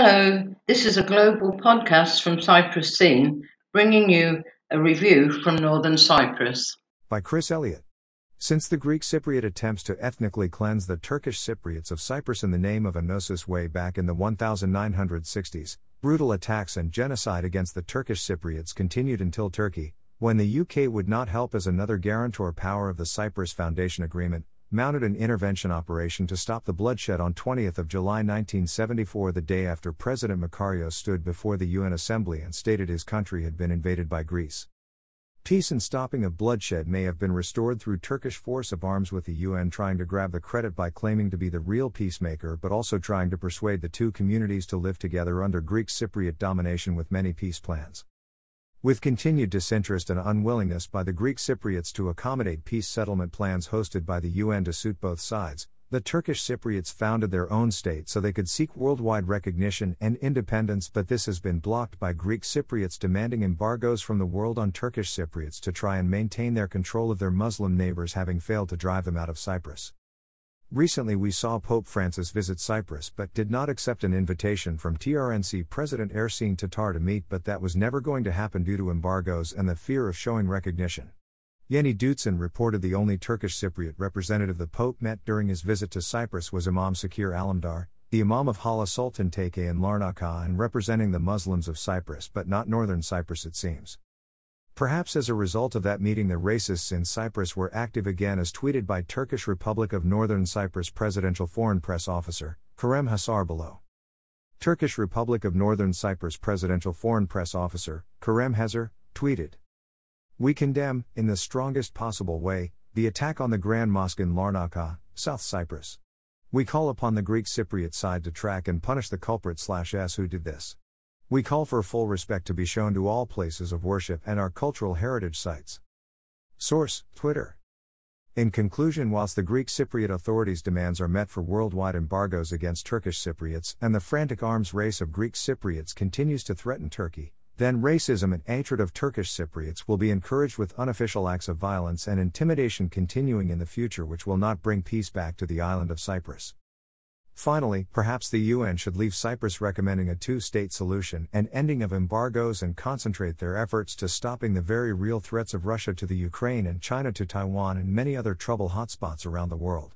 Hello, this is a global podcast from Cyprus Scene, bringing you a review from Northern Cyprus. By Chris Elliott. Since the Greek Cypriot attempts to ethnically cleanse the Turkish Cypriots of Cyprus in the name of Enosis way back in the 1960s, brutal attacks and genocide against the Turkish Cypriots continued until Turkey, when the UK would not help as another guarantor power of the Cyprus Foundation Agreement, mounted an intervention operation to stop the bloodshed on 20th of July 1974 the day after President Makarios stood before the UN Assembly and stated his country had been invaded by Greece. Peace and stopping of bloodshed may have been restored through Turkish force of arms with the UN trying to grab the credit by claiming to be the real peacemaker but also trying to persuade the two communities to live together under Greek Cypriot domination with many peace plans. With continued disinterest and unwillingness by the Greek Cypriots to accommodate peace settlement plans hosted by the UN to suit both sides, the Turkish Cypriots founded their own state so they could seek worldwide recognition and independence, but this has been blocked by Greek Cypriots demanding embargoes from the world on Turkish Cypriots to try and maintain their control of their Muslim neighbors, having failed to drive them out of Cyprus. Recently, we saw Pope Francis visit Cyprus but did not accept an invitation from TRNC President Ersin Tatar to meet, but that was never going to happen due to embargoes and the fear of showing recognition. Yeni Düzen reported the only Turkish Cypriot representative the Pope met during his visit to Cyprus was Imam Sakir Alemdar, the Imam of Hala Sultan Tekke in Larnaca and representing the Muslims of Cyprus but not northern Cyprus, it seems. Perhaps as a result of that meeting, the racists in Cyprus were active again, as tweeted by Turkish Republic of Northern Cyprus Presidential Foreign Press Officer, Kerem Hasar below. Turkish Republic of Northern Cyprus Presidential Foreign Press Officer, Kerem Hasar, tweeted We condemn, in the strongest possible way, the attack on the Grand Mosque in Larnaca, South Cyprus. We call upon the Greek Cypriot side to track and punish the culprit slash s who did this. We call for full respect to be shown to all places of worship and our cultural heritage sites. Source Twitter. In conclusion, whilst the Greek Cypriot authorities' demands are met for worldwide embargoes against Turkish Cypriots and the frantic arms race of Greek Cypriots continues to threaten Turkey, then racism and hatred of Turkish Cypriots will be encouraged with unofficial acts of violence and intimidation continuing in the future, which will not bring peace back to the island of Cyprus. Finally, perhaps the UN should leave Cyprus recommending a two state solution and ending of embargoes and concentrate their efforts to stopping the very real threats of Russia to the Ukraine and China to Taiwan and many other trouble hotspots around the world.